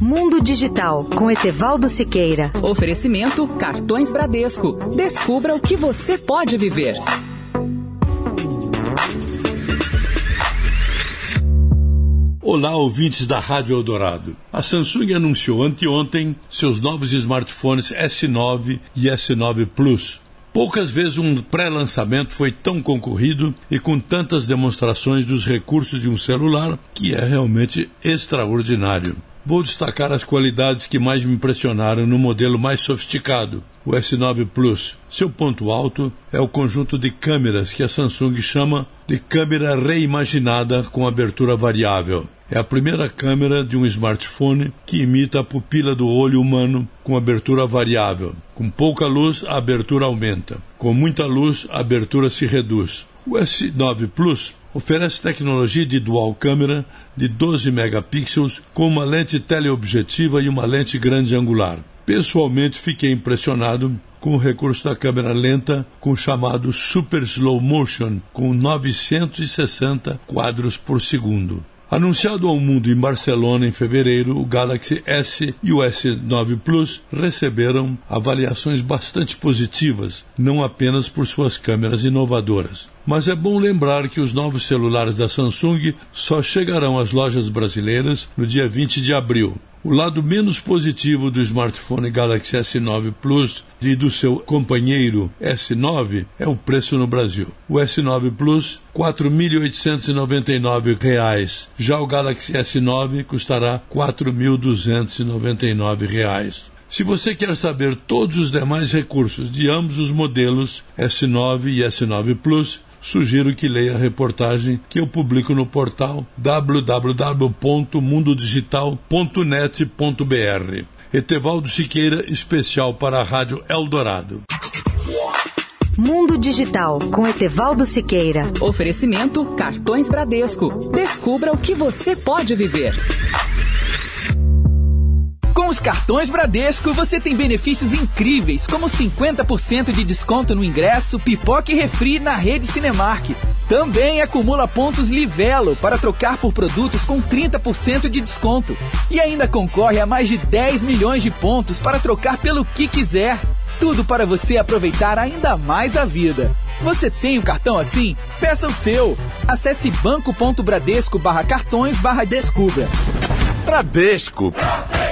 Mundo Digital com Etevaldo Siqueira. Oferecimento Cartões Bradesco. Descubra o que você pode viver. Olá, ouvintes da Rádio Eldorado. A Samsung anunciou anteontem seus novos smartphones S9 e S9 Plus. Poucas vezes um pré-lançamento foi tão concorrido e com tantas demonstrações dos recursos de um celular que é realmente extraordinário. Vou destacar as qualidades que mais me impressionaram no modelo mais sofisticado, o S9 Plus. Seu ponto alto é o conjunto de câmeras que a Samsung chama de câmera reimaginada com abertura variável. É a primeira câmera de um smartphone que imita a pupila do olho humano com abertura variável. Com pouca luz, a abertura aumenta. Com muita luz, a abertura se reduz. O S9 Plus oferece tecnologia de dual câmera de 12 megapixels com uma lente teleobjetiva e uma lente grande angular. Pessoalmente fiquei impressionado com o recurso da câmera lenta com o chamado Super Slow Motion, com 960 quadros por segundo. Anunciado ao mundo em Barcelona em fevereiro, o Galaxy S e o S9 Plus receberam avaliações bastante positivas, não apenas por suas câmeras inovadoras. Mas é bom lembrar que os novos celulares da Samsung só chegarão às lojas brasileiras no dia 20 de abril. O lado menos positivo do smartphone Galaxy S9 Plus e do seu companheiro S9 é o preço no Brasil. O S9 Plus, R$ 4.899. Já o Galaxy S9 custará R$ 4.299. Se você quer saber todos os demais recursos de ambos os modelos S9 e S9 Plus, sugiro que leia a reportagem que eu publico no portal www.mundodigital.net.br. Etevaldo Siqueira, especial para a Rádio Eldorado. Mundo Digital com Etevaldo Siqueira. Oferecimento Cartões Bradesco. Descubra o que você pode viver. Cartões Bradesco, você tem benefícios incríveis, como 50% de desconto no ingresso, pipoca e refri na rede Cinemark. Também acumula pontos Livelo para trocar por produtos com 30% de desconto. E ainda concorre a mais de 10 milhões de pontos para trocar pelo que quiser. Tudo para você aproveitar ainda mais a vida. Você tem um cartão assim? Peça o seu. Acesse banco.bradesco barra cartões barra descubra. Bradesco. Bradesco